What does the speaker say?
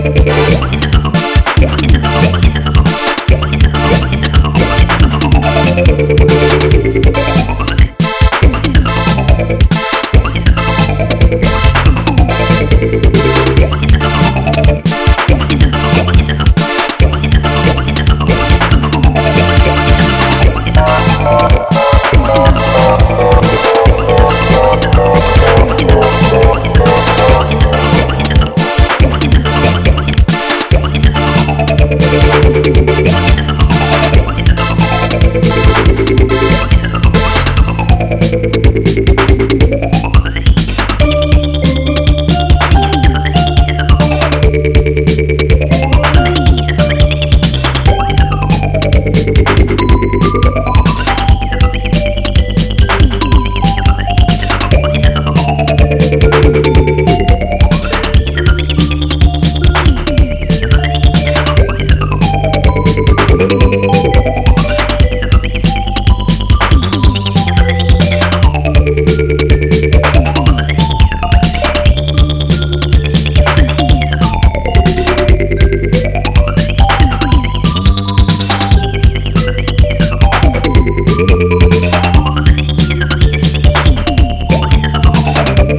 Yeah.